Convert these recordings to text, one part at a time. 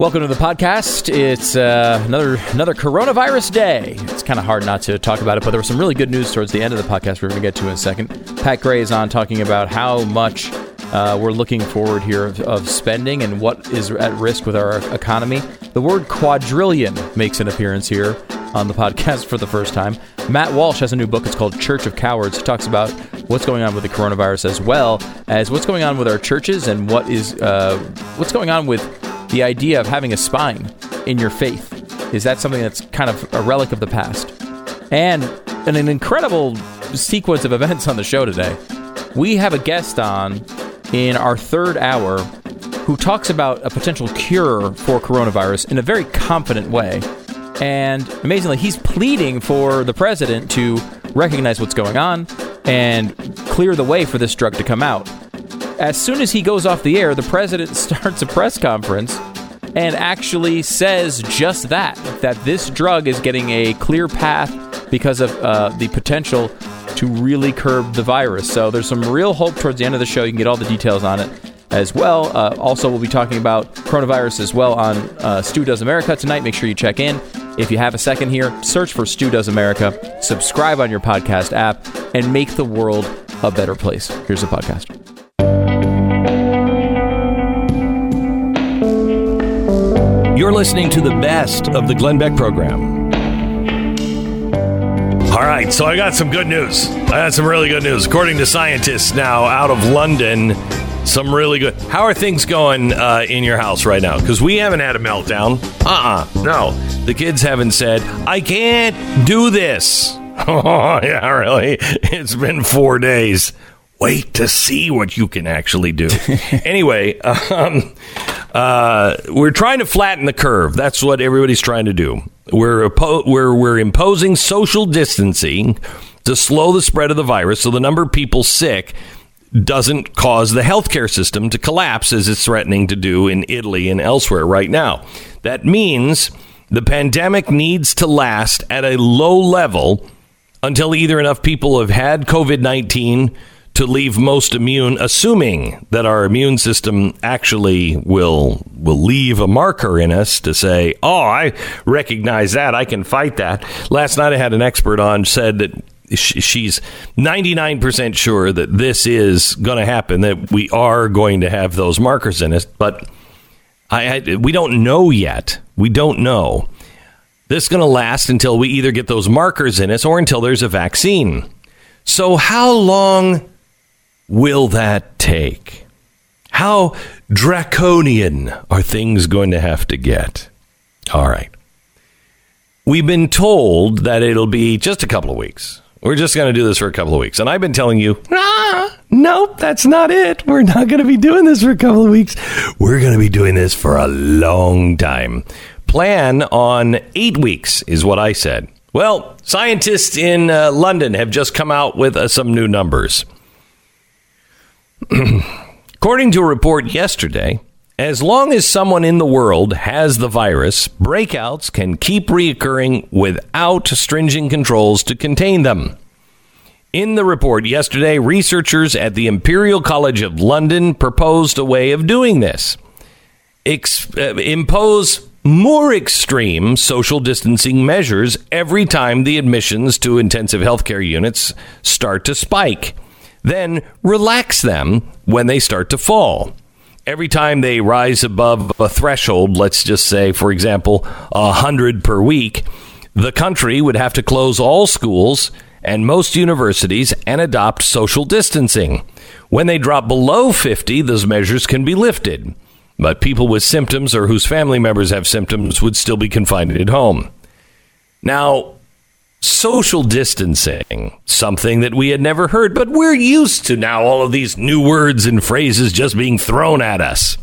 Welcome to the podcast. It's uh, another another coronavirus day. It's kind of hard not to talk about it, but there was some really good news towards the end of the podcast. We're going to get to in a second. Pat Gray is on talking about how much uh, we're looking forward here of, of, spending and what is at risk with our economy. The word quadrillion makes an appearance here on the podcast for the first time. Matt Walsh has a new book. It's called Church of Cowards. He talks about what's going on with the coronavirus as well as what's going on with our churches and what is uh, what's going on with the idea of having a spine in your faith. Is that something that's kind of a relic of the past? And, and an incredible sequence of events on the show today. We have a guest on in our third hour who talks about a potential cure for coronavirus in a very confident way. And amazingly, he's pleading for the president to recognize what's going on and clear the way for this drug to come out. As soon as he goes off the air, the president starts a press conference and actually says just that that this drug is getting a clear path because of uh, the potential to really curb the virus. So there's some real hope towards the end of the show. You can get all the details on it as well. Uh, also, we'll be talking about coronavirus as well on uh, Stu Does America tonight. Make sure you check in. If you have a second here, search for Stu Does America, subscribe on your podcast app, and make the world a better place. Here's the podcast. You're listening to the best of the Glenn Beck program. All right, so I got some good news. I got some really good news. According to scientists now out of London, some really good. How are things going uh, in your house right now? Because we haven't had a meltdown. Uh uh No. The kids haven't said, I can't do this. Oh, yeah, really? It's been four days. Wait to see what you can actually do. anyway, um, uh, we're trying to flatten the curve. That's what everybody's trying to do. We're, we're, we're imposing social distancing to slow the spread of the virus so the number of people sick doesn't cause the healthcare system to collapse as it's threatening to do in Italy and elsewhere right now. That means the pandemic needs to last at a low level until either enough people have had COVID 19 to leave most immune, assuming that our immune system actually will will leave a marker in us to say, "Oh, I recognize that. I can fight that." Last night, I had an expert on said that she's 99% sure that this is going to happen that we are going to have those markers in us but I, I we don't know yet we don't know this is going to last until we either get those markers in us or until there's a vaccine so how long will that take? How draconian are things going to have to get? All right. We've been told that it'll be just a couple of weeks. We're just going to do this for a couple of weeks. And I've been telling you, ah, nope, that's not it. We're not going to be doing this for a couple of weeks. We're going to be doing this for a long time. Plan on eight weeks, is what I said. Well, scientists in uh, London have just come out with uh, some new numbers. According to a report yesterday, as long as someone in the world has the virus, breakouts can keep reoccurring without stringent controls to contain them. In the report yesterday, researchers at the Imperial College of London proposed a way of doing this. Ex- uh, impose more extreme social distancing measures every time the admissions to intensive healthcare units start to spike. Then relax them when they start to fall. Every time they rise above a threshold, let's just say, for example, 100 per week, the country would have to close all schools and most universities and adopt social distancing. When they drop below 50, those measures can be lifted. But people with symptoms or whose family members have symptoms would still be confined at home. Now, social distancing, something that we had never heard, but we're used to now all of these new words and phrases just being thrown at us.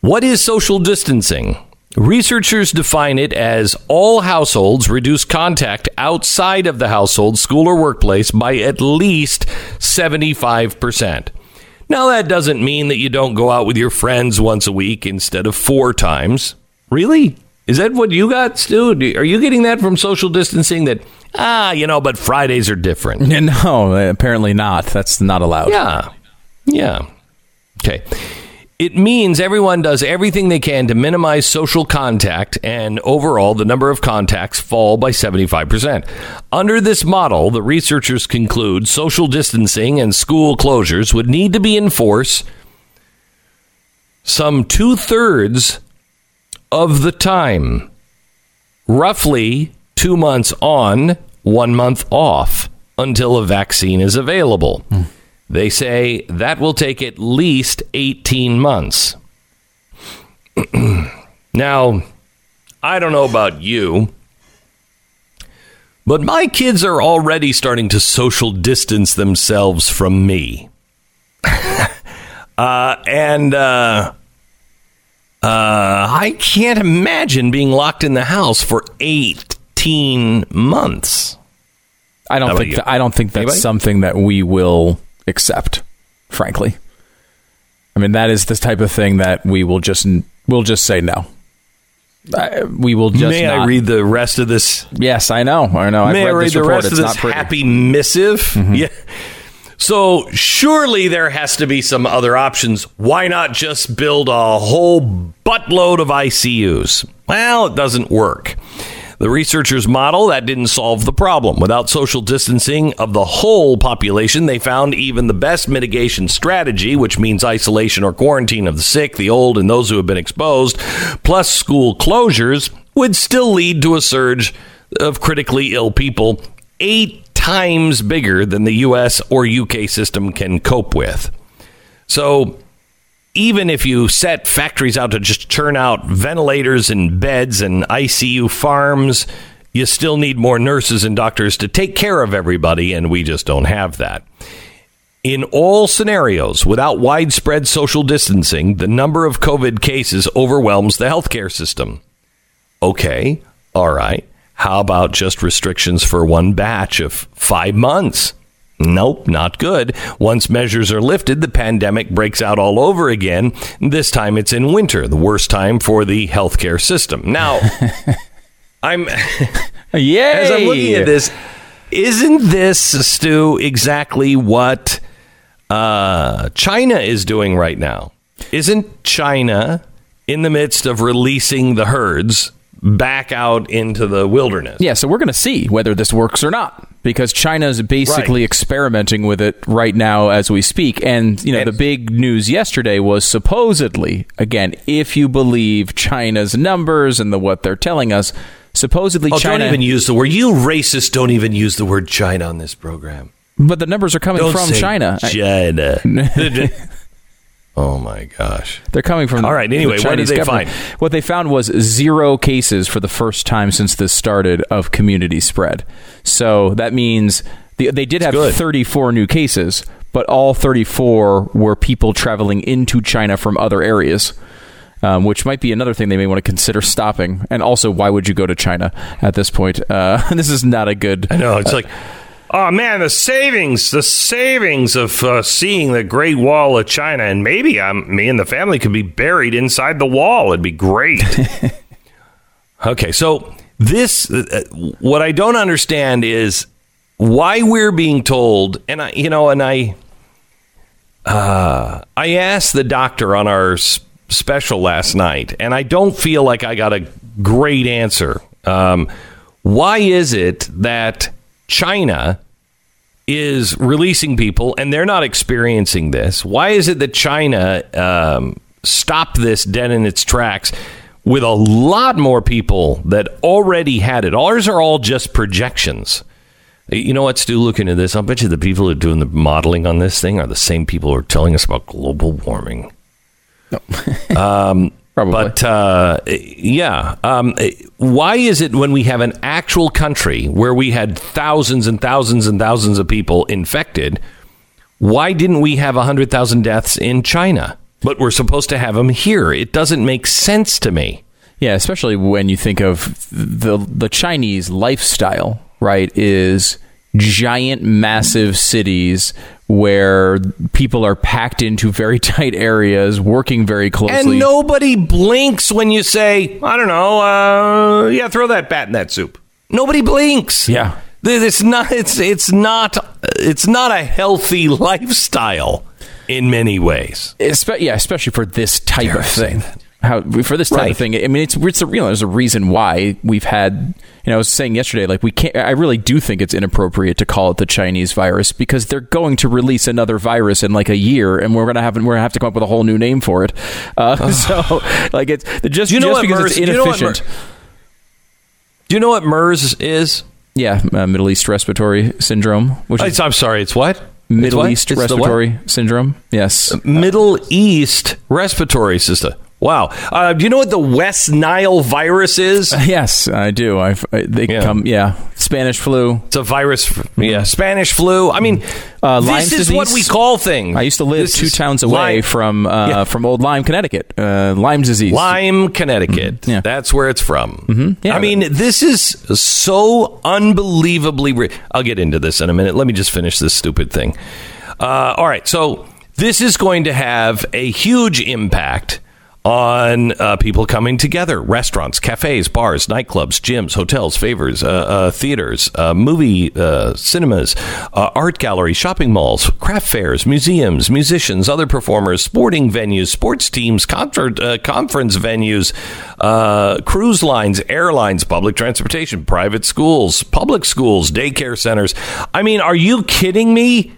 What is social distancing? Researchers define it as all households reduce contact outside of the household, school, or workplace by at least 75%. Now, that doesn't mean that you don't go out with your friends once a week instead of four times. Really? Is that what you got, Stu? Are you getting that from social distancing that, ah, you know, but Fridays are different? No, apparently not. That's not allowed. Yeah. Yeah. Okay. It means everyone does everything they can to minimize social contact, and overall, the number of contacts fall by 75%. Under this model, the researchers conclude social distancing and school closures would need to be in force some two thirds of the time, roughly two months on, one month off until a vaccine is available. They say that will take at least 18 months. now, I don't know about you, but my kids are already starting to social distance themselves from me. uh, and uh, uh, I can't imagine being locked in the house for 18 months. I don't think th- I don't think that's Anybody? something that we will accept. Frankly, I mean that is the type of thing that we will just we'll just say no. I, we will just. May I not- read the rest of this Yes, I know. I know. May I read the report. rest of this pretty. Mm-hmm. happy missive? Yeah. So surely there has to be some other options. Why not just build a whole buttload of ICUs? Well, it doesn't work. The researchers' model that didn't solve the problem. Without social distancing of the whole population, they found even the best mitigation strategy, which means isolation or quarantine of the sick, the old, and those who have been exposed, plus school closures, would still lead to a surge of critically ill people eight times bigger than the US or UK system can cope with. So, even if you set factories out to just churn out ventilators and beds and ICU farms, you still need more nurses and doctors to take care of everybody, and we just don't have that. In all scenarios, without widespread social distancing, the number of COVID cases overwhelms the healthcare system. Okay, all right. How about just restrictions for one batch of five months? Nope, not good. Once measures are lifted, the pandemic breaks out all over again. This time it's in winter, the worst time for the healthcare system. Now, I'm Yay! as I'm looking at this, isn't this Stu exactly what uh, China is doing right now? Isn't China in the midst of releasing the herds back out into the wilderness? Yeah, so we're going to see whether this works or not because China's basically Right. experimenting with it right now as we speak. And, you know, And- the big news yesterday was supposedly, again, if you believe China's numbers and the what they're telling us, supposedly Oh, China don't even use the word. You racists don't even use the word China on this program. but the numbers are coming Don't from China. China. oh my gosh. They're coming from. All right, the anyway, what did they government. What they found was zero cases for the first time since this started of community spread. So that means the, they did have good. 34 new cases, but all 34 were people traveling into China from other areas. Um, which might be another thing they may want to consider stopping. And also, why would you go to China at this point? Uh, this is not a good. I know. It's like, oh man, the savings, the savings of uh, seeing the Great Wall of China, and maybe I'm, me and the family could be buried inside the wall. It'd be great. okay, so this, uh, what I don't understand is why we're being told, and I, you know, and I, uh, I asked the doctor on our special last night, and I don't feel like I got a great answer. Um, why is it that China is releasing people and they're not experiencing this? Why is it that China um, stopped this dead in its tracks with a lot more people that already had it? Ours are all just projections. You know what, Stu? Looking at this, I'll bet you the people who are doing the modeling on this thing are the same people who are telling us about global warming. Probably. But uh, yeah, um, why is it when we have an actual country where we had thousands and thousands and thousands of people infected, why didn't we have 100,000 deaths in China? But we're supposed to have them here. It doesn't make sense to me. Yeah, especially when you think of the the Chinese lifestyle, right? Is giant, massive cities where people are packed into very tight areas, working very closely. And nobody blinks when you say, I don't know, uh, yeah, throw that bat in that soup. Nobody blinks. Yeah. It's not. It's it's not. It's not a healthy lifestyle. in many ways. Espe- yeah, especially for this type Dare of thing. How for this type Right. of thing? I mean, it's it's a real. There's a reason why we've had. You know, I was saying yesterday, like we can't. I really do think it's inappropriate to call it the Chinese virus because they're going to release another virus in like a year, and we're gonna have we're gonna have to come up with a whole new name for it. Uh, so, like it's just you know just what because MERS? it's do you know what. MERS- Do you know what MERS is? yeah, uh, Middle East respiratory syndrome, which is I'm sorry. It's what? Middle? East It's what? respiratory syndrome. Yes. Middle East respiratory system. Wow. Uh, do you know what the West Nile virus is? Yes, I do. I've, I, they Yeah. come, yeah. Spanish flu. It's a virus. Yeah, Spanish flu. I mean, Uh, this is what we call things. I used to live This two towns away Lyme, from uh, Yeah. from Old Lyme, Connecticut. Uh, Lyme disease. Lyme, Connecticut. Yeah. That's where it's from. Mhm. Yeah. I mean, this is so unbelievably. Re- I'll get into this in a minute. Let me just finish this stupid thing. Uh, all right, so this is going to have a huge impact on uh, people coming together. Restaurants cafes bars nightclubs gyms hotels favors uh, uh, theaters uh, movie uh, cinemas uh, art galleries shopping malls craft fairs museums musicians other performers sporting venues sports teams concert, conference venues cruise lines airlines public transportation private schools public schools daycare centers. I mean are you kidding me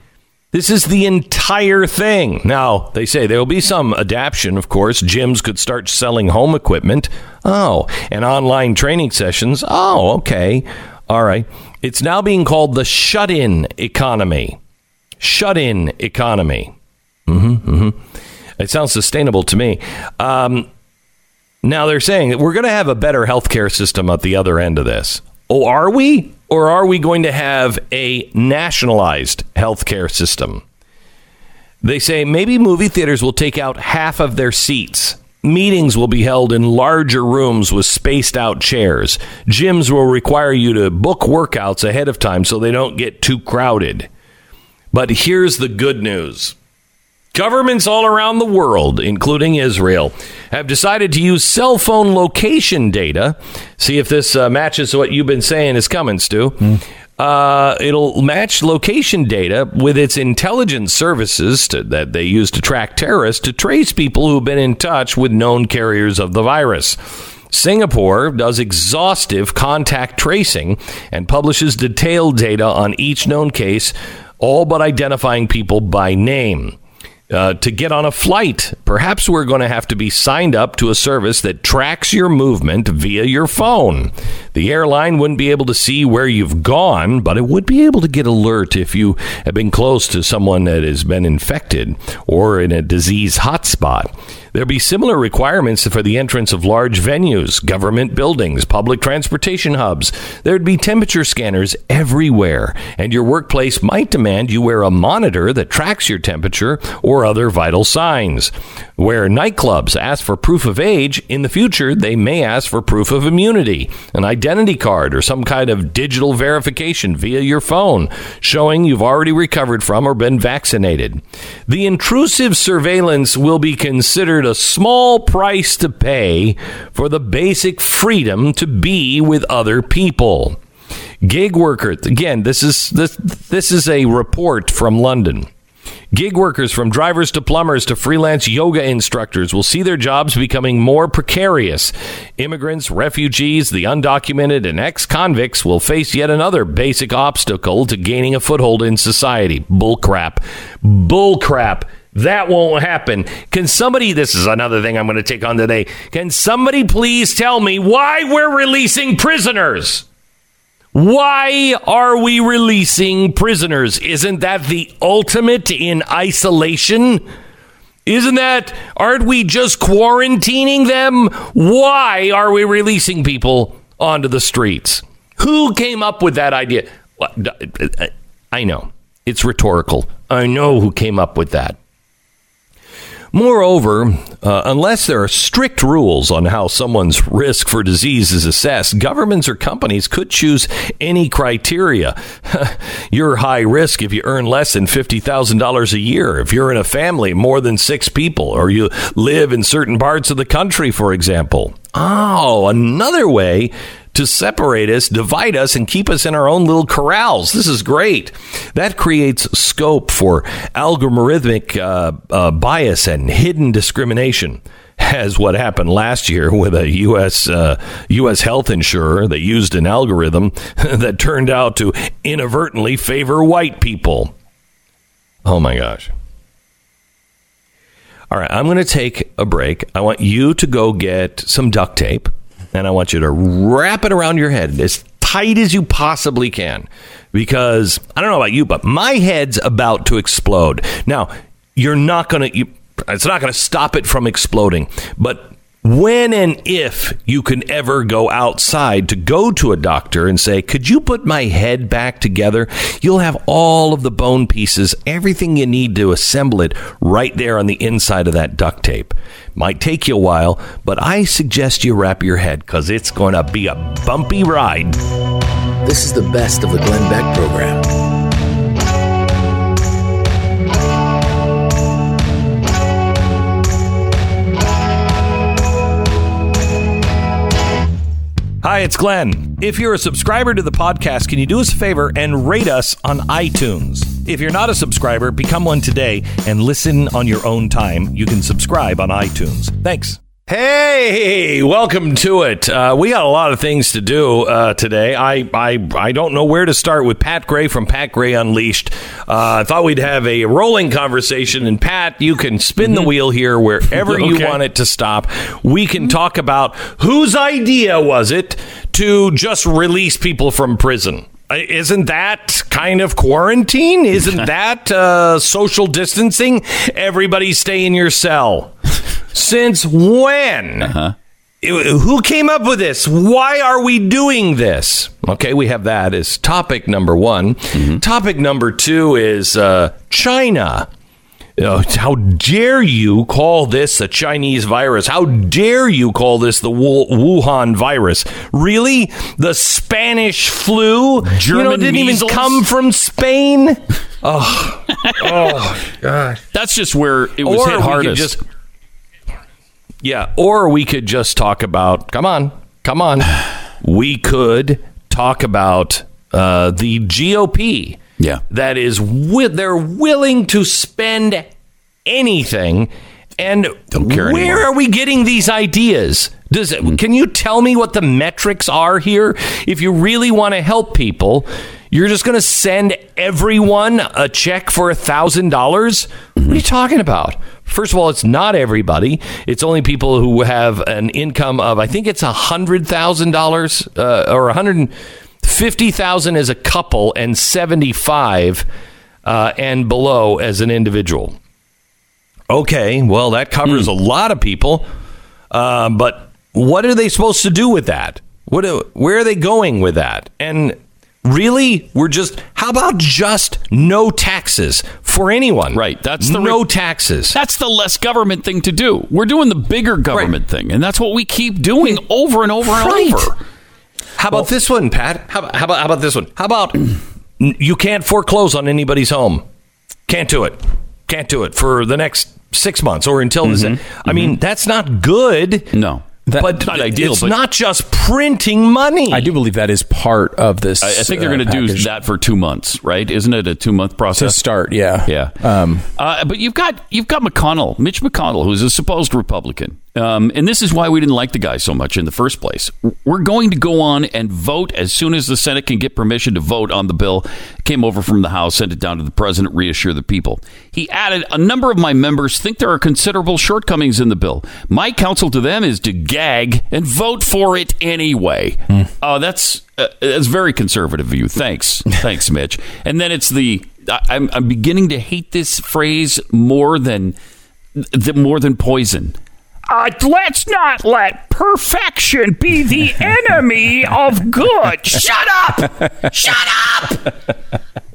this is the entire thing. Now, they say there will be some adaptation, of course. Gyms could start selling home equipment. Oh, and online training sessions. Oh, okay. All right. It's now being called the shut in economy. Shut in economy. hmm hmm It sounds sustainable to me. Um, now, they're saying that we're going to have a better healthcare system at the other end of this. Oh, are we? Or are we going to have a nationalized healthcare system? They say maybe movie theaters will take out half of their seats. Meetings will be held in larger rooms with spaced out chairs. Gyms will require you to book workouts ahead of time so they don't get too crowded. But here's the good news. Governments all around the world, including Israel, have decided to use cell phone location data. See if this uh, matches what you've been saying is coming, Stu. Uh, it'll match location data with its intelligence services to, that they use to track terrorists to trace people who've been in touch with known carriers of the virus. Singapore does exhaustive contact tracing and publishes detailed data on each known case, all but identifying people by name. Uh, to get on a flight, perhaps we're going to have to be signed up to a service that tracks your movement via your phone. The airline wouldn't be able to see where you've gone, but it would be able to get alert if you have been close to someone that has been infected or in a disease hotspot. There'll be similar requirements for the entrance of large venues, government buildings, public transportation hubs. There'd be temperature scanners everywhere, and your workplace might demand you wear a monitor that tracks your temperature or other vital signs. Where nightclubs ask for proof of age, in the future they may ask for proof of immunity, an identity card, or some kind of digital verification via your phone showing you've already recovered from or been vaccinated. The intrusive surveillance will be considered a small price to pay for the basic freedom to be with other people. Gig workers, again, this is this this is a report from London. Gig workers from drivers to plumbers to freelance yoga instructors will see their jobs becoming more precarious. Immigrants, refugees, the undocumented, and ex convicts will face yet another basic obstacle to gaining a foothold in society. Bullcrap. Bullcrap. That won't happen. Can somebody, this is another thing I'm going to take on today. Can somebody please tell me why we're releasing prisoners? Why are we releasing prisoners? Isn't that the ultimate in isolation? Isn't that, aren't we just quarantining them? Why are we releasing people onto the streets? Who came up with that idea? I know. It's rhetorical. I know who came up with that. Moreover, uh, unless there are strict rules on how someone's risk for disease is assessed, governments or companies could choose any criteria. you're high risk if you earn less than $50,000 a year, if you're in a family more than six people, or you live in certain parts of the country, for example. Oh, another way to separate us, divide us, and keep us in our own little corrals. This is great. That creates scope for algorithmic uh, uh, bias and hidden discrimination. As what happened last year with a U.S. Uh, U.S. health insurer that used an algorithm that turned out to inadvertently favor white people. Oh my gosh. All right, I'm going to take a break. I want you to go get some duct tape and I want you to wrap it around your head as tight as you possibly can because I don't know about you, but my head's about to explode. Now, you're not going to, it's not going to stop it from exploding, but when and if you can ever go outside to go to a doctor and say, Could you put my head back together? You'll have all of the bone pieces, everything you need to assemble it right there on the inside of that duct tape. Might take you a while, but I suggest you wrap your head because it's going to be a bumpy ride. This is the best of the Glenn Beck program. Hi, it's Glenn. If you're a subscriber to the podcast, can you do us a favor and rate us on iTunes? If you're not a subscriber, become one today and listen on your own time. You can subscribe on iTunes. Thanks. Hey, welcome to it. Uh, we got a lot of things to do uh, today. I, I I don't know where to start with Pat Gray from Pat Gray Unleashed. Uh, I thought we'd have a rolling conversation, and Pat, you can spin the wheel here wherever you want it to stop. We can talk about whose idea was it to just release people from prison. Isn't that kind of quarantine? Isn't that uh, social distancing? Everybody stay in your cell. Since when? Who came up with this? Why are we doing this? Okay, we have that as topic number one. Topic number two is uh, China. Uh, how dare you call this a Chinese virus? How dare you call this the Wu- Wuhan virus? Really? The Spanish flu? you know, didn't measles? even come from Spain? Oh, oh, God. That's just where it was or hit hardest. just yeah or we could just talk about come on come on. We could talk about uh, the gop Yeah. that is wi- they're willing to spend anything and where anymore. are we getting these ideas? Does it, Mm-hmm. can you tell me what the metrics are here? If you really want to help people you're just going to send everyone a check for a thousand dollars? What are you talking about first of all it's not everybody it's only people who have an income of i think it's a hundred thousand dollars uh, or a hundred fifty thousand as a couple and 75 uh, and below as an individual Okay, well, that covers a lot of people. Uh, but what are they supposed to do with that? What? Where are they going with that? And really, we're just. How about just no taxes for anyone? Right, that's the no re- taxes. That's the less government thing to do. We're doing the bigger government thing, and that's what we keep doing over and over and Right. over. How about this one, Pat? How about, how about how about this one? How about you can't foreclose on anybody's home? Can't do it. Can't do it for the next six months or until this. Mm-hmm. I mean, mm-hmm. that's not good. No, but not ideal. It's but not just printing money. I do believe that is part of this. I, I think they're uh, going to do that for two months, right? Isn't it a two month process to start. Yeah, Yeah. Um, Uh, but you've got you've got McConnell, Mitch McConnell, who's a supposed Republican, um, and this is why we didn't like the guy so much in the first place. We're going to go on and vote as soon as the Senate can get permission to vote on the bill. Came over from the House, sent it down to the president, reassure the people. He added, "A number of my members think there are considerable shortcomings in the bill. My counsel to them is to gag and vote for it anyway." Uh, that's uh, that's very conservative of you. Thanks, thanks, Mitch. And then it's the I- I'm, I'm beginning to hate this phrase more than the, more than poison. Uh, let's not let perfection be the enemy of good. Shut up! Shut up!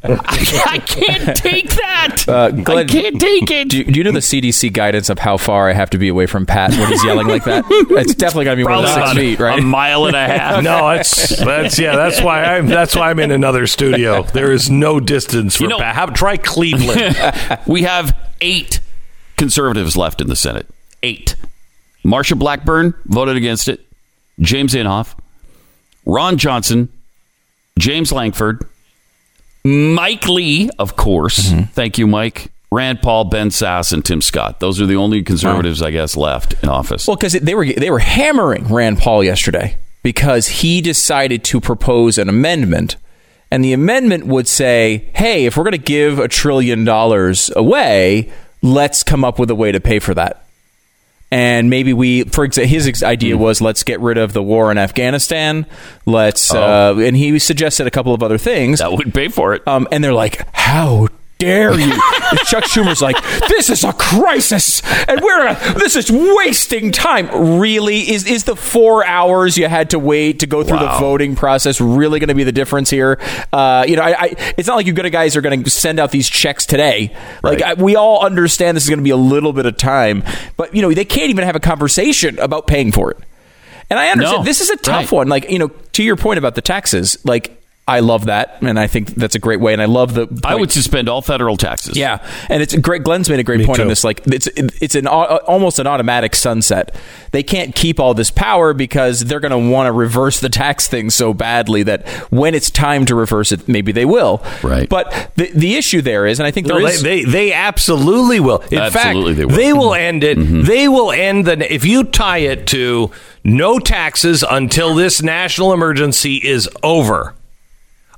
I, I can't take that. I Glenn, can't take it. do, do you know the CDC guidance of how far I have to be away from Pat when he's yelling like that? It's definitely got to be more than six about feet, right? A mile and a half. no, that's that's yeah. That's why I'm that's why I'm in another studio. There is no distance for You know- Pat. How, try Cleveland. we have eight conservatives left in the Senate. Eight. Marsha Blackburn voted against it. James Inhofe. Ron Johnson, James Lankford, Mike Lee, of course. Mm-hmm. Thank you, Mike. Rand Paul, Ben Sasse, and Tim Scott. Those are the only conservatives, I guess, left in office. Well, because they were they were hammering Rand Paul yesterday because he decided to propose an amendment, and the amendment would say, "Hey, if we're going to give a trillion dollars away, let's come up with a way to pay for that." And maybe we, for example, his ex- idea Hmm. was let's get rid of the war in Afghanistan. Let's, Oh. uh, and he suggested a couple of other things. that would pay for it. Um, and they're like, "How dare you?" And Chuck Schumer's like, "This is a crisis, and we're this is wasting time." Really, is is the four hours you had to wait to go through Wow. the voting process really going to be the difference here? Uh, you know, I, I, it's not like you good guys are going to send out these checks today. Like Right. I, we all understand this is going to be a little bit of time, but you know they can't even have a conversation about paying for it. And I understand No. this is a tough Right. one. Like you know, to your point about the taxes, like. I love that, and I think that's a great way. And I love the. I would suspend all federal taxes. yeah, and it's great. Glenn's made a great point on this. Like it's it's an au- almost an automatic sunset. They can't keep all this power because they're going to want to reverse the tax thing so badly that when it's time to reverse it, maybe they will. Right. But the the issue there is, and I think there No, is. they, they they absolutely will. In Absolutely fact, they will. Mm-hmm. end it. They will end the if you tie it to no taxes until this national emergency is over.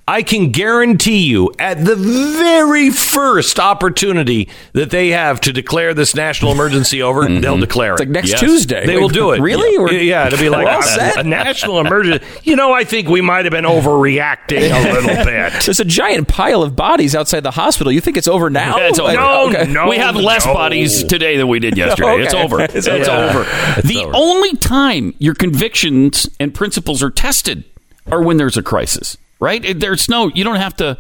I can guarantee you at the very first opportunity that they have to declare this national emergency over, mm-hmm. they'll declare it's it. like next Yes. Tuesday. They will do it. Really? Yeah, We're- yeah it'll be like we're a, a national emergency. You know, I think we might have been overreacting a little bit. There's a giant pile of bodies outside the hospital. You think it's over now? Yeah, it's over. Like, No, okay. no. we have less no. bodies today than we did yesterday. Okay. It's over. It's It's, over. over. the only time your convictions and principles are tested are when there's a crisis, right? There's no, you don't have to.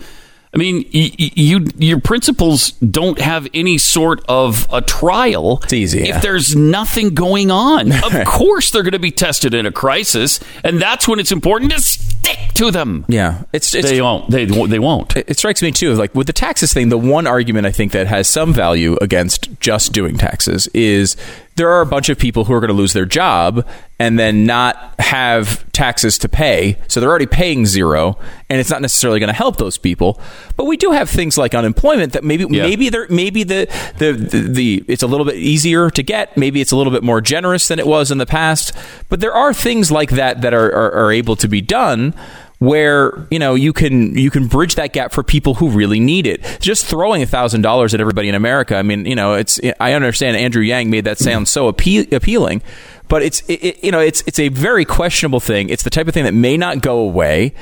I mean, y- y- you your principles don't have any sort of a trial. It's easy, yeah. if there's nothing going on. of course, they're going to be tested in a crisis, and that's when it's important to stick to them. Yeah, it's it's They won't. They won't. They won't. it strikes me too like with the taxes thing the one argument i think that has some value against just doing taxes is there are a bunch of people who are going to lose their job and then not have taxes to pay so they're already paying zero and it's not necessarily going to help those people but we do have things like unemployment that maybe Yeah. maybe there maybe the, the the the it's a little bit easier to get maybe it's a little bit more generous than it was in the past but there are things like that that are, are, are able to be done where you know you can you can bridge that gap for people who really need it. Just throwing a thousand dollars at everybody in America. I mean, you know, it's I understand Andrew Yang made that sound so appe- appealing, but it's it, you know it's it's a very questionable thing. It's the type of thing that may not go away,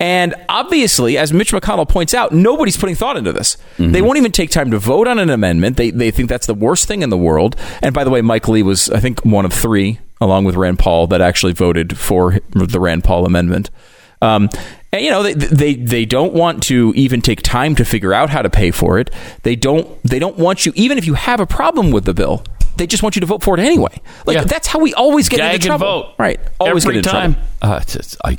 and obviously, as Mitch McConnell points out, nobody's putting thought into this. Mm-hmm. They won't even take time to vote on an amendment. They they think that's the worst thing in the world. And by the way, Mike Lee was I think one of three, along with Rand Paul, that actually voted for the Rand Paul amendment. Um, and you know they, they they don't want to even take time to figure out how to pay for it. They don't they don't want you even if you have a problem with the bill. They just want you to vote for it anyway. Like Yeah. that's how we always get Gag into trouble. vote. Right? Always Every get into time. trouble. Uh, it's, it's, I,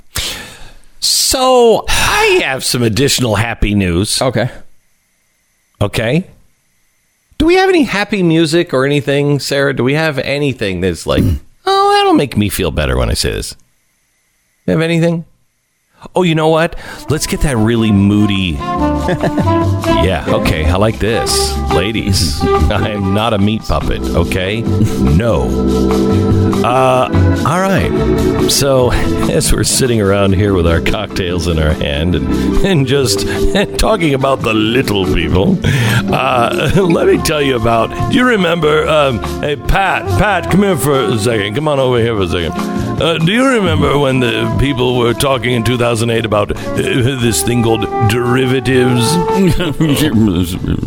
So I have some additional happy news. Okay. Okay. Do we have any happy music or anything, Sarah? Do we have anything that's like, oh, that'll make me feel better when I say this? You have anything? Oh, you know what? Let's get that really moody. yeah, okay, I like this. Ladies, I am not a meat puppet, okay? No. Uh, all right. So, as we're sitting around here with our cocktails in our hand and, and just talking about the little people, uh, let me tell you about. Do you remember? Um, hey, Pat, Pat, come here for a second. Come on over here for a second. Uh, do you remember when the people were talking in 2008 about uh, this thing called derivatives?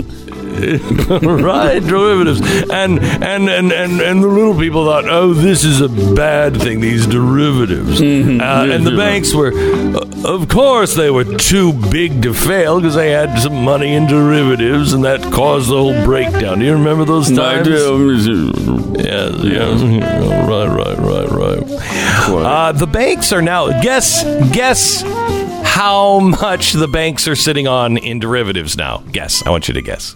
right, derivatives. And, and and and and the little people thought, oh, this is a bad thing. These derivatives, uh, and the banks were, uh, of course, they were too big to fail because they had some money in derivatives, and that caused the whole breakdown. Do you remember those times? Yeah, yeah. Right, right, right, right. Uh, the banks are now. Guess, guess how much the banks are sitting on in derivatives now. Guess. I want you to guess.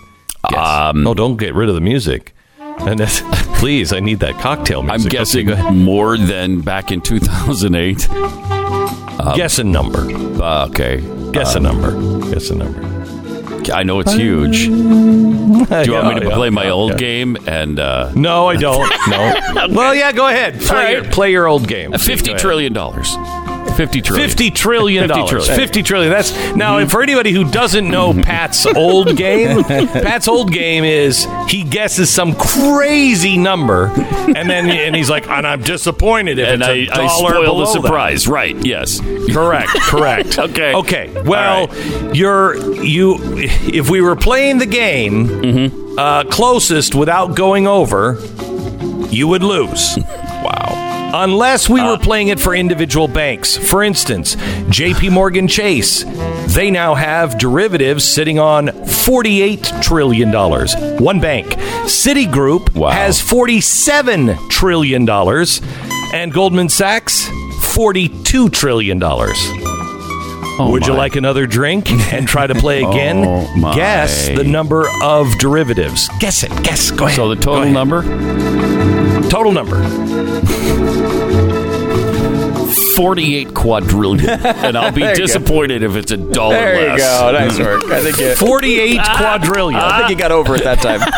Guess. Um, no, don't get rid of the music. And that's, please, I need that cocktail I'm guessing Okay, more than back in 2008. Guess a number. Uh, okay. Guess a number. Guess a number. I know it's huge. Do you want me to Yeah, play my yeah, old yeah. game and uh, No, I don't. No. Well, yeah, go ahead. Play, All your, play your old game. fifty Go ahead. trillion dollars? Fifty trillion. Fifty trillion 50 dollars. trillion. Mm-hmm. Fifty trillion. That's now for anybody who doesn't know Pat's old game. Pat's old game is he guesses some crazy number, and then and he's like, and I'm disappointed if And it's I, a I dollar spoil the below that." surprise. Right. Yes. Correct. Correct. Okay. Okay. Well, All you're you. If we were playing the game Mm-hmm. uh, closest without going over, you would lose. Wow. Unless we were playing it for individual banks. For instance, JP Morgan Chase, they now have derivatives sitting on $48 trillion. One bank. Citigroup Wow. has $47 trillion. And Goldman Sachs, $42 trillion. Oh, Would you like another drink and try to play oh again? Oh, my. Guess the number of derivatives. Guess it. Guess. Go ahead. So the total number Total number. Forty-eight quadrillion, and I'll be There you go. disappointed if it's a dollar There you less. go. Nice work. I think you, 48 quadrillion. I think you got over it that time.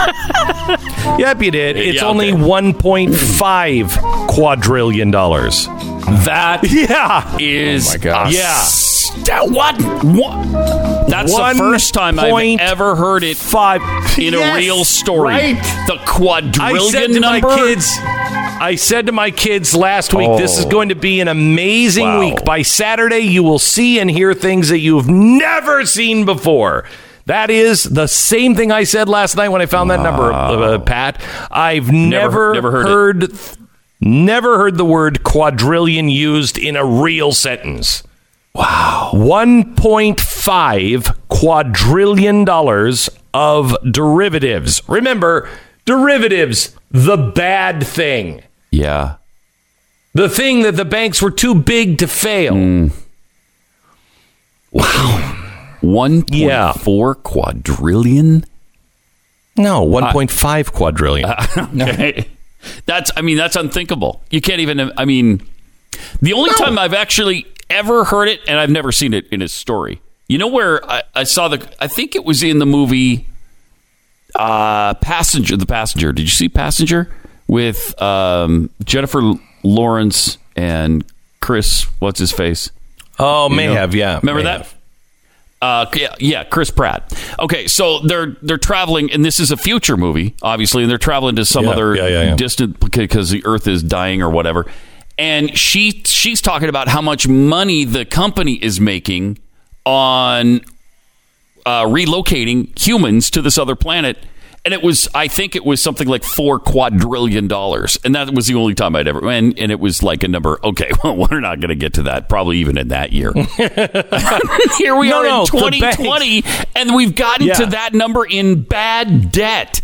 Yep, you did. It's Yeah, only okay. 1.5 quadrillion dollars. That Yeah. is Oh my gosh. Yeah. That what? What? That's the first time I've point ever heard it Five. in a real story. right. The I quadrillion said to number. my kids. I said to my kids last week, this is Oh. going to be an amazing Wow. week. By Saturday, you will see and hear things that you've never seen before. That is the same thing I said last night when I found that number, uh, Pat. I've never, never heard heard, never heard the word quadrillion used in a real sentence. Wow. 1.5 quadrillion dollars of derivatives. Remember, derivatives, the bad thing. Yeah. The thing that the banks were too big to fail. Hmm. One point Yeah. four quadrillion. No, 1.5 quadrillion. Okay. That's I mean that's unthinkable. You can't even I mean the only time I've actually ever heard it and I've never seen it in a story. You know where I, I saw the I think it was in the movie uh Passenger the Passenger. Did you see Passenger with um Jennifer Lawrence and Chris what's his face? oh, may know? have, yeah. Remember that? have. Uh, yeah, yeah, Chris Pratt. Okay, so they're they're traveling, and this is a future movie, obviously, and they're traveling to some Yeah, other yeah, yeah. distant because the Earth is dying or whatever. And she she's talking about how much money the company is making on uh, relocating humans to this other planet. And it was, I think it was something like four quadrillion dollars, and that was the only time I'd ever. And, and it was like a number. Okay, well, we're not going to get to that, probably even in that year. Here we No, are no, in 2020, and we've gotten Yeah. to that number in bad debt.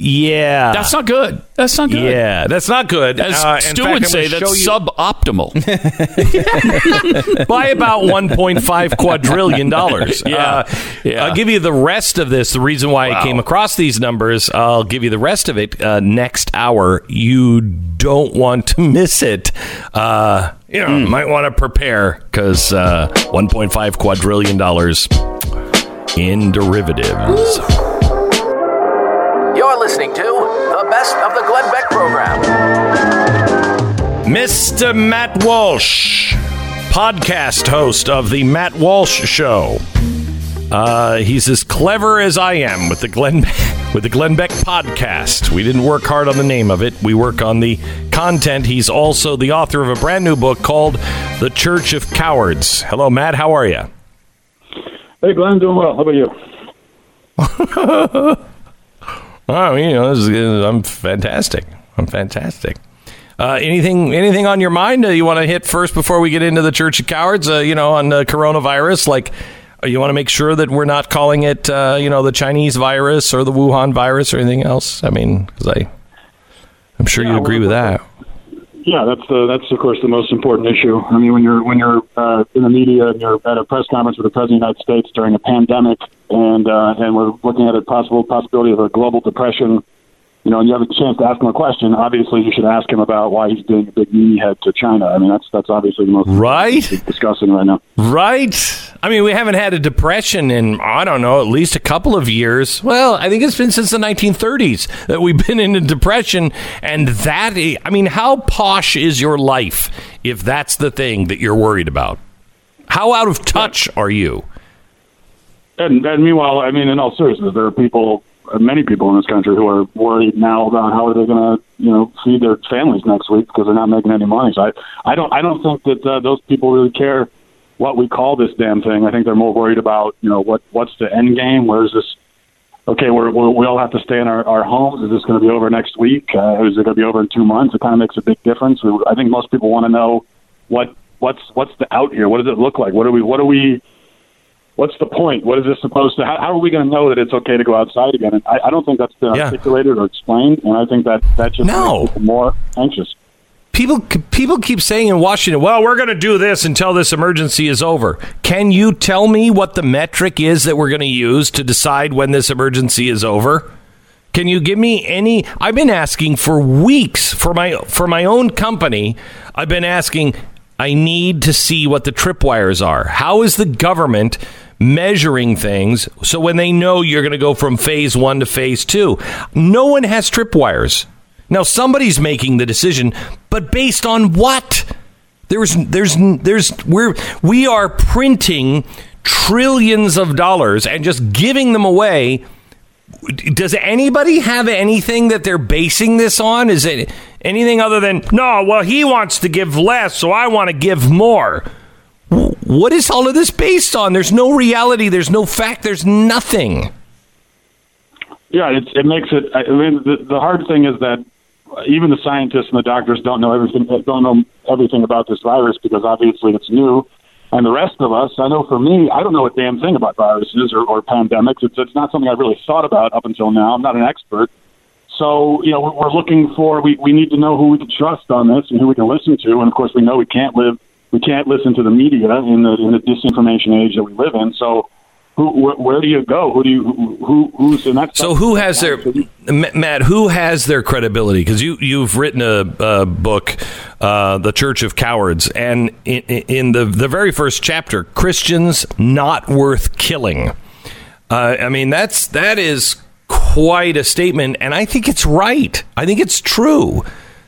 Yeah. That's not good. That's not good. Yeah, that's not good. As Uh, Stu fact, would say, that's you- suboptimal. by about 1.5 quadrillion dollars. Yeah. Uh, Yeah. I'll give you the rest of this. The reason why Wow. I came across these numbers, I'll give you the rest of it uh, next hour. You don't want to miss it. Uh, you know, Hmm. might want to prepare because uh, 1.5 quadrillion dollars in derivatives. You're listening to the best of the Glenn Beck program. Mr. Matt Walsh, podcast host of the Matt Walsh Show. Uh, he's as clever as I am with the Glenn with the Glenn Beck podcast. We didn't work hard on the name of it. We work on the content. He's also the author of a brand new book called The Church of Cowards. Hello, Matt. How are you? Hey, Glenn, doing well. How about you? Oh, you know, this is, I'm fantastic. I'm fantastic. Uh, anything, anything on your mind uh, you want to hit first before we get into the Church of Cowards? Uh, you know, on uh, coronavirus, like uh, you want to make sure that we're not calling it, uh, you know, the Chinese virus or the Wuhan virus or anything else. I mean, because I, I'm sure Yeah, you agree with that. Yeah, that's the that's of course the most important issue. I mean, when you're when you're uh, in the media and you're at a press conference with the president of the United States during a pandemic, and uh, and we're looking at a possible possibility of a global depression, you know, and you have a chance to ask him a question, obviously you should ask him about why he's doing a big knee head to China. I mean, that's that's obviously the most Right. discussing right now. Right. I mean, we haven't had a depression in, I don't know, at least a couple of years. Well, I think it's been since the 1930s that we've been in a depression. And that, I mean, how posh is your life if that's the thing that you're worried about? How out of touch are you? And, and meanwhile, I mean, in all seriousness, there are people, many people in this country who are worried now about how are they going to, you know, feed their families next week because they're not making any money. So I, I don't, I don't think that uh, those people really care what we call this damn thing. I think they're more worried about, you know, what what's the end game? Where's this? Okay, we're, we're we all have to stay in our, our homes. Is this going to be over next week? Uh, is it going to be over in two months? It kind of makes a big difference. I think most people want to know what what's what's the out here. What does it look like? What are we? What are we? What's the point? What is this supposed to? How, how are we going to know that it's okay to go outside again? And I, I don't think that's been Yeah. articulated or explained, and I think that that just No. makes people more anxious. People, people keep saying in Washington, well, we're going to do this until this emergency is over. Can you tell me what the metric is that we're going to use to decide when this emergency is over? Can you give me any? I've been asking for weeks for my for my own company. I've been asking. I need to see what the tripwires are. How is the government measuring things so when they know you're going to go from phase one to phase two? No one has tripwires. Now somebody's making the decision, but based on what? There's there's there's we're we are printing trillions of dollars and just giving them away does anybody have anything that they're basing this on? Is it anything other than no? Well, he wants to give less, so I want to give more. What is all of this based on? There's no reality. There's no fact. There's nothing. Yeah, it, it makes it. I mean, the, the hard thing is that uh, even the scientists and the doctors don't know everything. Uh, don't know everything about this virus because obviously it's new. And the rest of us, I know for me, I don't know a damn thing about viruses or, or pandemics. It's it's not something I really thought about up until now. I'm not an expert. So you know, we're, we're looking for. We we need to know who we can trust on this and who we can listen to. And of course, we know we can't live. We can't listen to the media in the in the disinformation age that we live in. So. Who, where, where do you go? Who do you who, who who's and that's So who has their Matt? Who has their credibility? Because you you've written a, a book, uh, "The Church of Cowards," and in, in the the very first chapter, Christians not worth killing. Uh, I mean, that's that is quite a statement, and I think it's right. I think it's true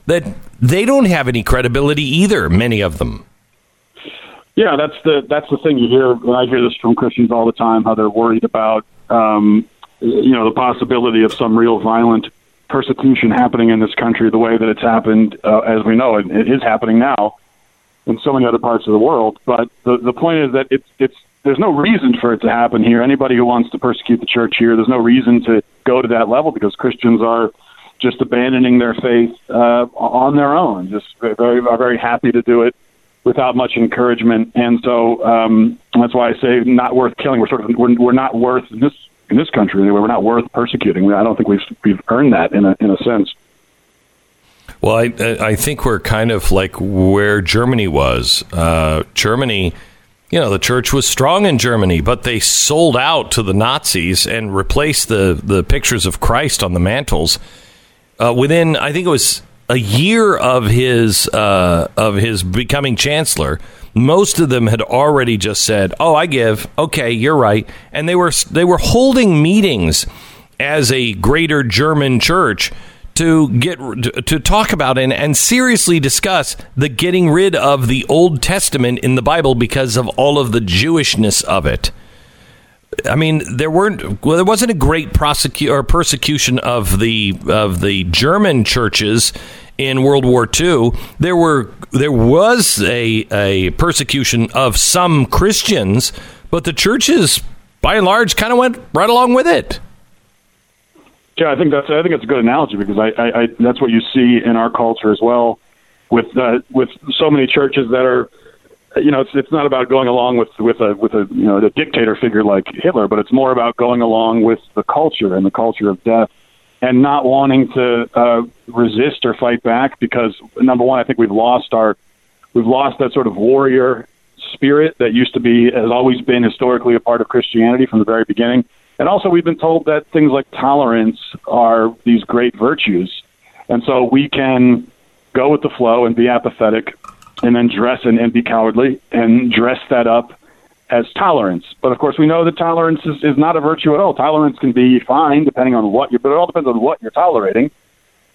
that they don't have any credibility either. Many of them. Yeah, that's the that's the thing you hear. I hear this from Christians all the time. How they're worried about, um, you know, the possibility of some real violent persecution happening in this country, the way that it's happened, uh, as we know, it, it is happening now in so many other parts of the world. But the the point is that it's it's there's no reason for it to happen here. Anybody who wants to persecute the church here, there's no reason to go to that level because Christians are just abandoning their faith uh, on their own. Just very are very happy to do it without much encouragement, and so um, that's why I say not worth killing. We're sort of we're, we're not worth in this in this country anyway. We're not worth persecuting. I don't think we've we've earned that in a in a sense. Well, I I think we're kind of like where Germany was. Uh, Germany, you know, the church was strong in Germany, but they sold out to the Nazis and replaced the the pictures of Christ on the mantles uh, within. I think it was a year of his uh, of his becoming chancellor. Most of them had already just said, "Oh, I give. Okay, you're right," and they were they were holding meetings as a greater German church to get to talk about and, and seriously discuss the getting rid of the Old Testament in the Bible because of all of the Jewishness of it. I mean, there weren't well, there wasn't a great prosecu- or persecution of the of the German churches in World War II. There were there was a a persecution of some Christians, but the churches, by and large, kind of went right along with it. Yeah, I think that's I think it's a good analogy because I, I, I that's what you see in our culture as well, with uh, with so many churches that are, you know, it's it's not about going along with with a with a you know a dictator figure like Hitler, but it's more about going along with the culture and the culture of death, and not wanting to uh, resist or fight back because number one, I think we've lost our we've lost that sort of warrior spirit that used to be has always been historically a part of Christianity from the very beginning And also, we've been told that things like tolerance are these great virtues. And so we can go with the flow and be apathetic and then dress and, and be cowardly and dress that up as tolerance. But of course, we know that tolerance is, is not a virtue at all. Tolerance can be fine depending on what you, but it all depends on what you're tolerating.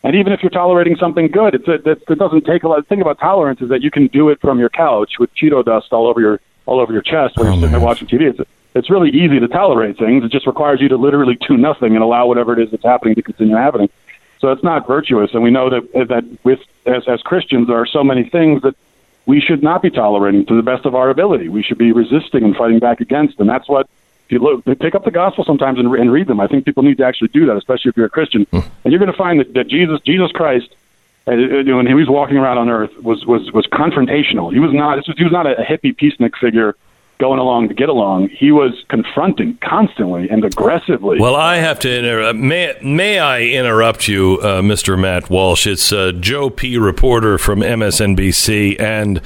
And even if you're tolerating something good, it's a, it, it doesn't take a lot. The thing about tolerance is that you can do it from your couch with Cheeto dust all over your all over your chest when Oh, you're sitting there watching TV. It's it's really easy to tolerate things. It just requires you to literally do nothing and allow whatever it is that's happening to continue happening. So it's not virtuous, and we know that that with as as Christians there are so many things that we should not be tolerating to the best of our ability. We should be resisting and fighting back against, and that's what. If you look, pick up the gospel sometimes and, and read them. I think people need to actually do that, especially if you're a Christian. And you're going to find that, that Jesus, Jesus Christ, uh, uh, when he was walking around on earth, was was was confrontational. He was not. This was, he was not a, a hippie peacenik figure going along to get along. He was confronting constantly and aggressively. Well, I have to interrupt. May, may I interrupt you, uh, Mr. Matt Walsh? It's uh, Joe P. reporter from MSNBC, and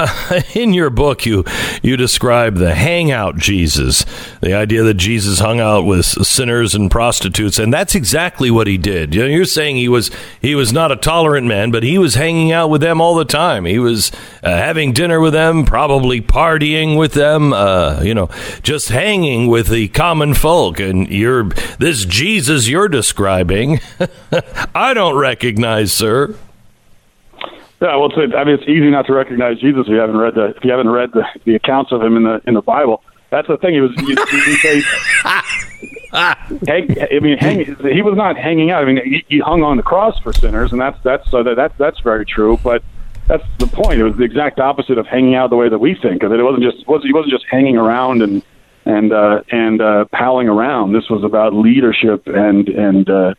in your book, you you describe the hangout Jesus, the idea that Jesus hung out with sinners and prostitutes, and that's exactly what he did. You know, you're saying he was he was not a tolerant man, but he was hanging out with them all the time. He was uh, having dinner with them, probably partying with them. Uh, you know, just hanging with the common folk. And you're this Jesus you're describing. I don't recognize, sir. Yeah, well, it's, I mean, it's easy not to recognize Jesus if you haven't read the if you haven't read the, the accounts of him in the in the Bible. That's the thing. He was. You, you say, hang, I mean, hang, he was not hanging out. I mean, he, he hung on the cross for sinners, and that's that's so that, that that's very true. But that's the point. It was the exact opposite of hanging out the way that we think of it. It wasn't just was he wasn't just hanging around and and uh, and uh, palling around. This was about leadership and and uh,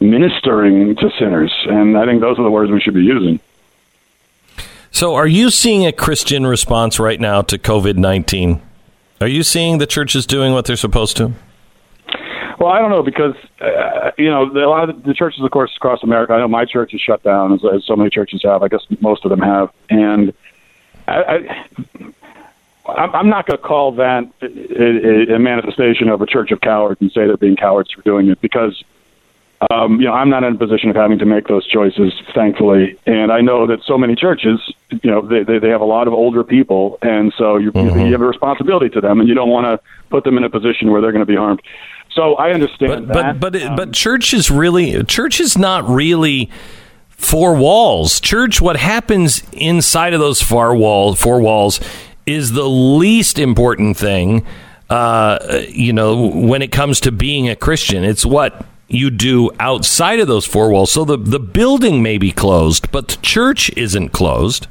ministering to sinners. And I think those are the words we should be using. So, are you seeing a Christian response right now to COVID 19? Are you seeing the churches doing what they're supposed to? Well, I don't know because uh, you know the, a lot of the churches, of course, across America. I know my church is shut down, as, as so many churches have. I guess most of them have, and I, I, I'm not going to call that a, a manifestation of a church of cowards and say they're being cowards for doing it because um, you know I'm not in a position of having to make those choices, thankfully, and I know that so many churches, you know, they they, they have a lot of older people, and so you, you have a responsibility to them, and you don't want to put them in a position where they're going to be harmed. So I understand But that. but but, Um, but church is really church is not really four walls. Church, what happens inside of those far wall four walls is the least important thing. Uh, you know, when it comes to being a Christian, it's what you do outside of those four walls. So the the building may be closed, but the church isn't closed.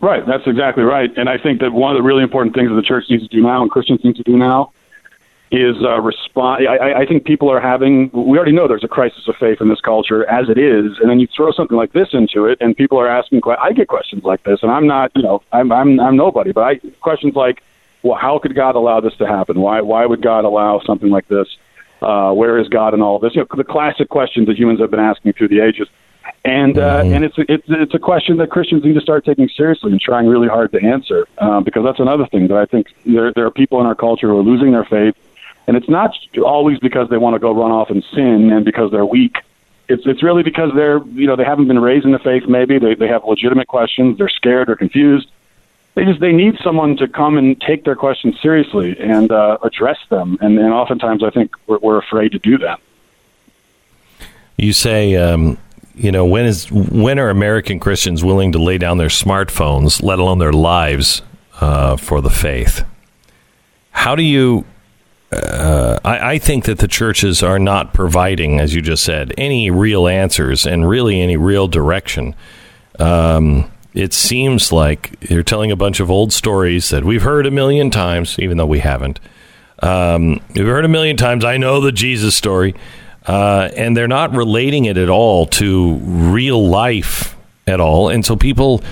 Right, that's exactly right. And I think that one of the really important things that the church needs to do now and Christians need to do now is uh, respond. I, I- think people are having. We already know there's a crisis of faith in this culture as it is, and then you throw something like this into it, and people are asking. I get questions like this, and I'm not. You know, I'm I'm I'm nobody, but I questions like, well, how could God allow this to happen? Why why would God allow something like this? Uh, where is God in all this? You know, the classic questions that humans have been asking through the ages. And uh, and it's it's it's a question that Christians need to start taking seriously and trying really hard to answer uh, because that's another thing that I think there there are people in our culture who are losing their faith, and it's not always because they want to go run off and sin and because they're weak. It's it's really because they're you know they haven't been raised in the faith. Maybe they they have legitimate questions. They're scared or confused. They just they need someone to come and take their questions seriously and uh, address them. And, and oftentimes I think we're, we're afraid to do that. You say, um, you know, when is when are American Christians willing to lay down their smartphones, let alone their lives, uh, for the faith? How do you? Uh, I, I think that the churches are not providing, as you just said, any real answers and really any real direction. Um, it seems like you're telling a bunch of old stories that we've heard a million times, even though we haven't. Um, we've heard a million times. I know the Jesus story, uh, and they're not relating it at all to real life at all. And so people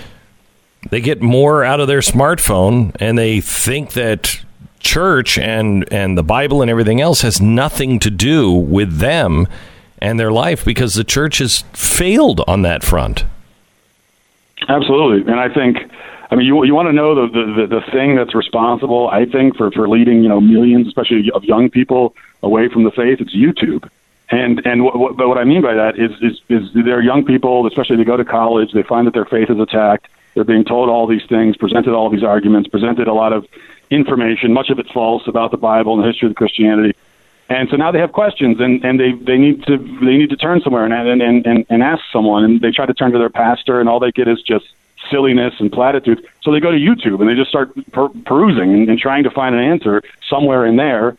they get more out of their smartphone, and they think that church and and the Bible and everything else has nothing to do with them and their life because the church has failed on that front. Absolutely, and I think I mean, you you want to know the, the the thing that's responsible, I think, for for leading you know millions, especially of young people, away from the faith. It's YouTube. And and what, what, but what I mean by that is is is they're young people, especially they go to college, they find that their faith is attacked. They're being told all these things, presented all these arguments, presented a lot of information, much of it false about the Bible and the history of Christianity. And so now they have questions, and, and they, they need to they need to turn somewhere and, and, and, and ask someone. And they try to turn to their pastor, and all they get is just silliness and platitudes. So they go to YouTube and they just start per- perusing and, and trying to find an answer somewhere in there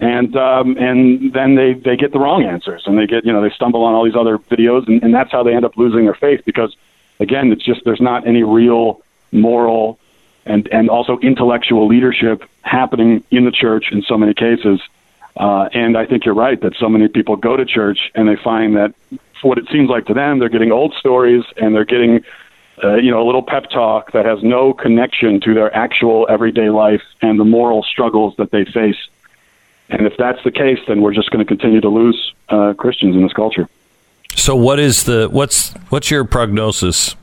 and um, and then they they get the wrong answers, and they get you know they stumble on all these other videos, and, and that's how they end up losing their faith because again, it's just there's not any real moral and and also intellectual leadership happening in the church in so many cases. Uh, and I think you're right that so many people go to church and they find that what it seems like to them, they're getting old stories and they're getting uh, you know a little pep talk that has no connection to their actual everyday life and the moral struggles that they face and if that's the case, then we're just going to continue to lose uh, Christians in this culture. So, what is the what's what's your prognosis?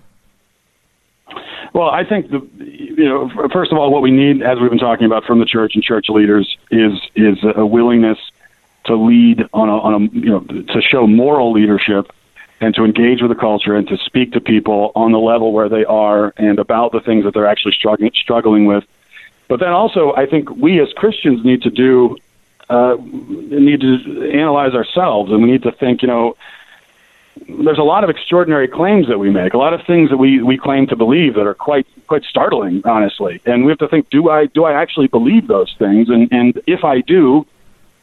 Well, I think the you know first of all, what we need, as we've been talking about from the church and church leaders, is is a willingness to lead on a, on a you know to show moral leadership and to engage with the culture and to speak to people on the level where they are and about the things that they're actually struggling struggling with. But then also, I think we as Christians need to do uh, need to analyze ourselves, and we need to think, you know, there's a lot of extraordinary claims that we make, a lot of things that we, we claim to believe that are quite quite startling, honestly. And we have to think, do I do I actually believe those things? And and if I do,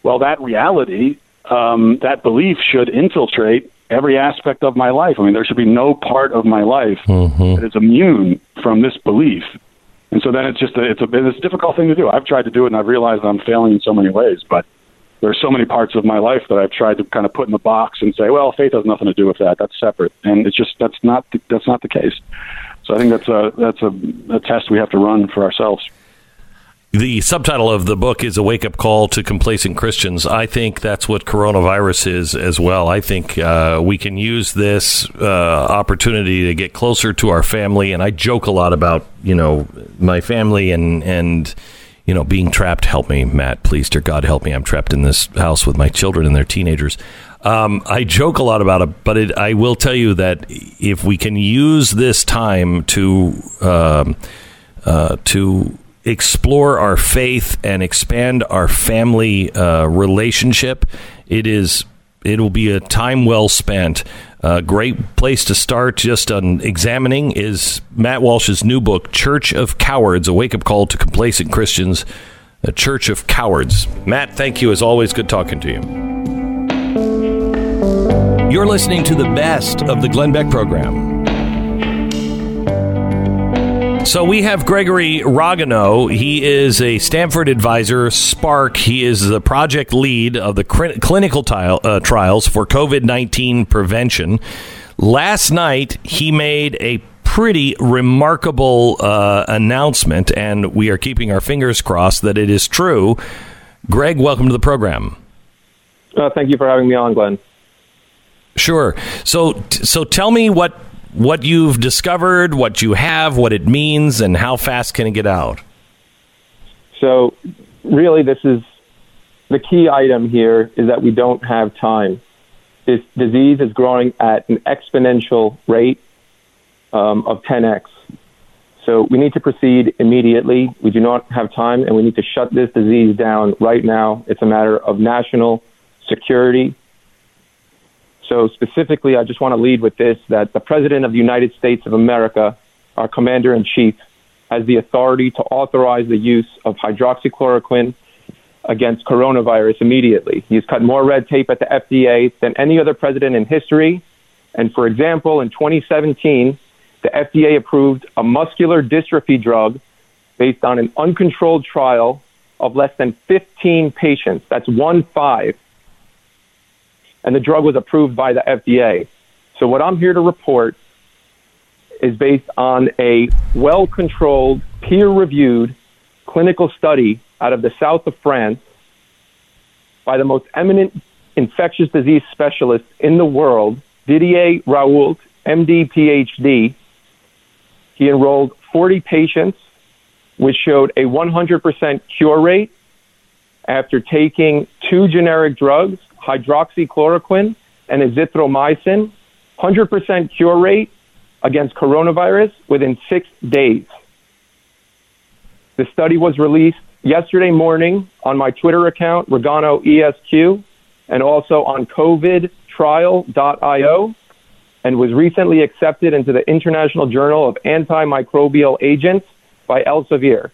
well, that reality, um, that belief should infiltrate every aspect of my life. I mean, there should be no part of my life mm-hmm. that is immune from this belief. And so then it's just a, it's a it's a difficult thing to do. I've tried to do it and I've realized I'm failing in so many ways. But there's so many parts of my life that I've tried to kind of put in the box and say, well, faith has nothing to do with that. That's separate, and it's just that's not the, that's not the case. So I think that's a that's a, a test we have to run for ourselves. The subtitle of the book is A Wake Up Call to Complacent Christians. I think that's what coronavirus is as well. I think uh, we can use this uh, opportunity to get closer to our family. And I joke a lot about, you know, my family and, and, you know, being trapped. Help me, Matt, please, dear God, help me. I'm trapped in this house with my children and their teenagers. Um, I joke a lot about it, but it, I will tell you that if we can use this time to, um, uh, to, explore our faith and expand our family uh, relationship, it is it will be a time well spent. A great place to start just on examining is Matt Walsh's new book, Church of Cowards: A Wake Up Call to Complacent Christians. A Church of Cowards. Matt, thank you as always. Good talking to you. You're listening to the best of the Glenn Beck program. So we have Gregory Rigano. He is a Stanford advisor, Spark. He is the project lead of the cl- clinical tile, uh, trials for COVID 19 prevention. Last night, he made a pretty remarkable uh, announcement, and we are keeping our fingers crossed that it is true. Greg, welcome to the program. Uh, thank you for having me on, Glenn. Sure. So, so tell me what what you've discovered, what you have, what it means, and how fast can it get out? So, really, this is the key item here is that we don't have time. This disease is growing at an exponential rate um, of 10x. So we need to proceed immediately. We do not have time, and we need to shut this disease down right now. It's a matter of national security so specifically, I just want to lead with this that the President of the United States of America, our Commander in Chief, has the authority to authorize the use of hydroxychloroquine against coronavirus immediately. He's cut more red tape at the FDA than any other president in history. And for example, in 2017, the FDA approved a muscular dystrophy drug based on an uncontrolled trial of less than 15 patients. That's one five and the drug was approved by the FDA. So what I'm here to report is based on a well-controlled, peer-reviewed clinical study out of the south of France by the most eminent infectious disease specialist in the world, Didier Raoult, MD, PhD. He enrolled 40 patients, which showed a 100% cure rate after taking two generic drugs, hydroxychloroquine and azithromycin, 100% cure rate against coronavirus within six days. The study was released yesterday morning on my Twitter account, Rigano ESQ, and also on covidtrial.io, and was recently accepted into the International Journal of Antimicrobial Agents by Elsevier.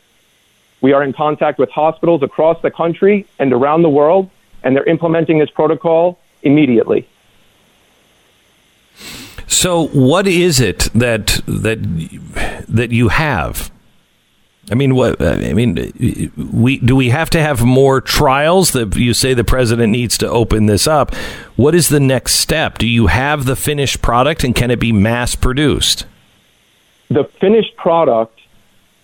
We are in contact with hospitals across the country and around the world, and they're implementing this protocol immediately. So, what is it that that that you have? I mean, what? I mean, we do we have to have more trials? That you say the president needs to open this up. What is the next step? Do you have the finished product, and can it be mass produced? The finished product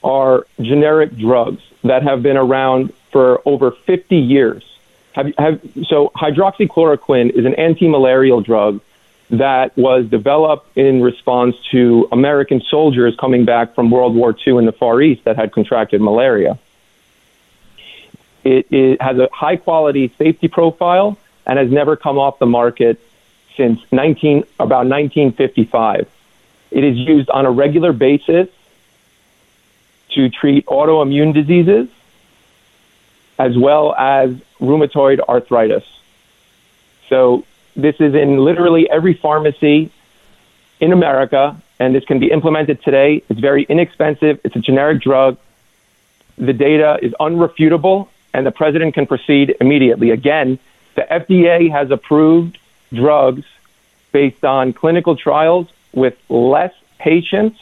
are generic drugs that have been around for over 50 years. Have, have, so, hydroxychloroquine is an anti-malarial drug that was developed in response to American soldiers coming back from World War II in the Far East that had contracted malaria. It, it has a high quality safety profile and has never come off the market since 19, about 1955. It is used on a regular basis to treat autoimmune diseases as well as rheumatoid arthritis. So this is in literally every pharmacy in America, and this can be implemented today. It's very inexpensive. It's a generic drug. The data is unrefutable, and the president can proceed immediately. Again, the FDA has approved drugs based on clinical trials with less patients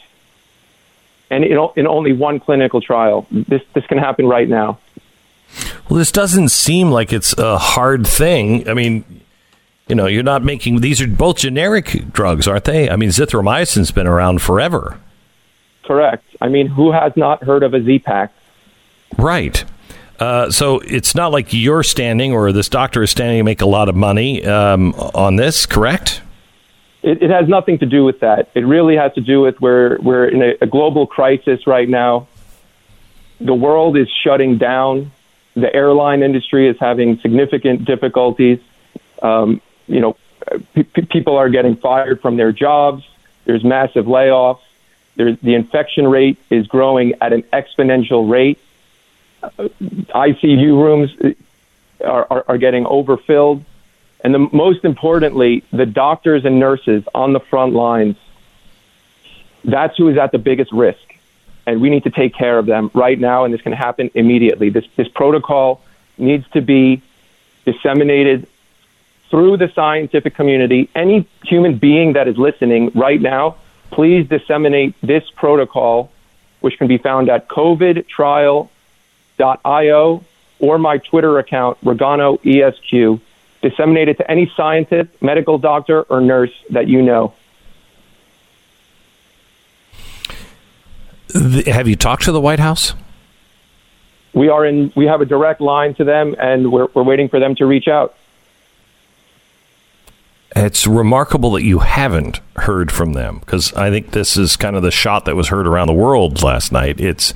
and in, in only one clinical trial. This, this can happen right now. Well, this doesn't seem like it's a hard thing. I mean, you know, you're not making these are both generic drugs, aren't they? I mean, zithromycin's been around forever. Correct. I mean, who has not heard of a Z-Pak? Right. Uh, so it's not like you're standing or this doctor is standing to make a lot of money um, on this, correct? It, it, has nothing to do with that. It really has to do with where we're in a, a global crisis right now. The world is shutting down. The airline industry is having significant difficulties. Um, you know, p- people are getting fired from their jobs. There's massive layoffs. There's, the infection rate is growing at an exponential rate. Uh, ICU rooms are, are, are getting overfilled. And the, most importantly, the doctors and nurses on the front lines, that's who is at the biggest risk. And we need to take care of them right now, and this can happen immediately. This, this protocol needs to be disseminated through the scientific community. Any human being that is listening right now, please disseminate this protocol, which can be found at covidtrial.io or my Twitter account, Rigano ESQ. Disseminate it to any scientist, medical doctor, or nurse that you know. Have you talked to the White House? We are in. We have a direct line to them, and we're, we're waiting for them to reach out. It's remarkable that you haven't heard from them because I think this is kind of the shot that was heard around the world last night. It's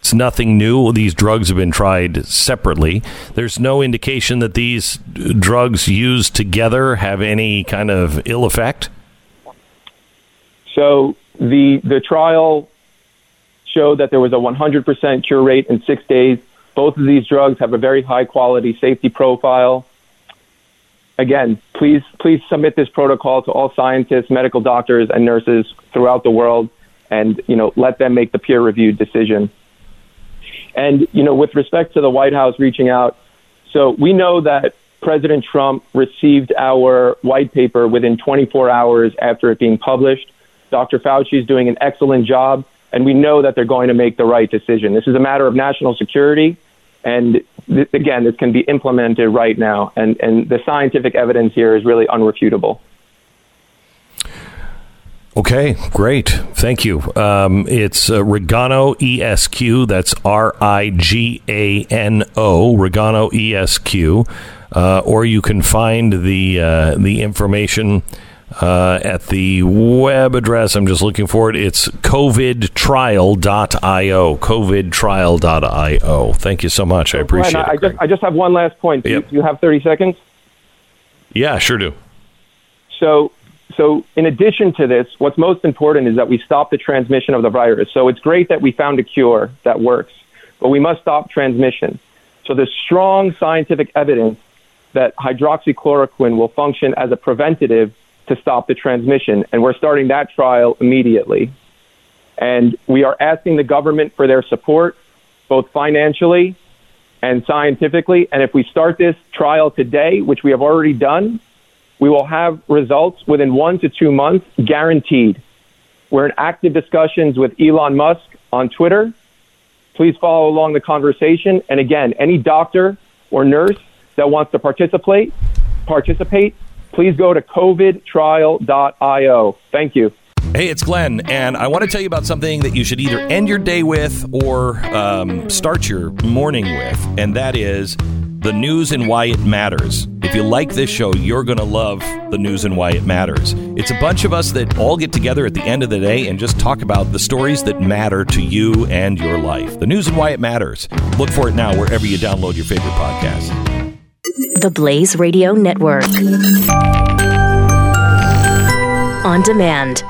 it's nothing new. These drugs have been tried separately. There's no indication that these drugs used together have any kind of ill effect. So the the trial showed that there was a 100% cure rate in six days. Both of these drugs have a very high quality safety profile again, please please submit this protocol to all scientists, medical doctors, and nurses throughout the world, and you know let them make the peer reviewed decision. And you know, with respect to the White House reaching out, so we know that President Trump received our white paper within 24 hours after it being published. Dr. Fauci is doing an excellent job, and we know that they're going to make the right decision. This is a matter of national security and th- again, this can be implemented right now, and, and the scientific evidence here is really unrefutable. Okay, great. Thank you. Um, it's uh, Rigano ESQ. That's R I G A N O, Rigano ESQ. Uh, or you can find the uh, the information uh, at the web address. I'm just looking for it. It's covidtrial.io. Covidtrial.io. Thank you so much. I appreciate I, it. I just I just have one last point. Do, Yep. you, do you have 30 seconds? yeah, sure do. So, so in addition to this, what's most important is that we stop the transmission of the virus. So it's great that we found a cure that works, but we must stop transmission. So there's strong scientific evidence that hydroxychloroquine will function as a preventative to stop the transmission, and we're starting that trial immediately. And we are asking the government for their support, both financially and scientifically. And if we start this trial today, which we have already done, we will have results within one to two months, guaranteed. We're in active discussions with Elon Musk on Twitter. Please follow along the conversation. And again, any doctor or nurse that wants to participate, participate, please go to covidtrial.io. Thank you. Hey, it's Glenn, and I want to tell you about something that you should either end your day with or um, start your morning with, and that is the news and why it matters. If you like this show, you're going to love the news and why it matters. It's a bunch of us that all get together at the end of the day and just talk about the stories that matter to you and your life. The news and why it matters. Look for it now wherever you download your favorite podcast. The Blaze Radio Network. On demand.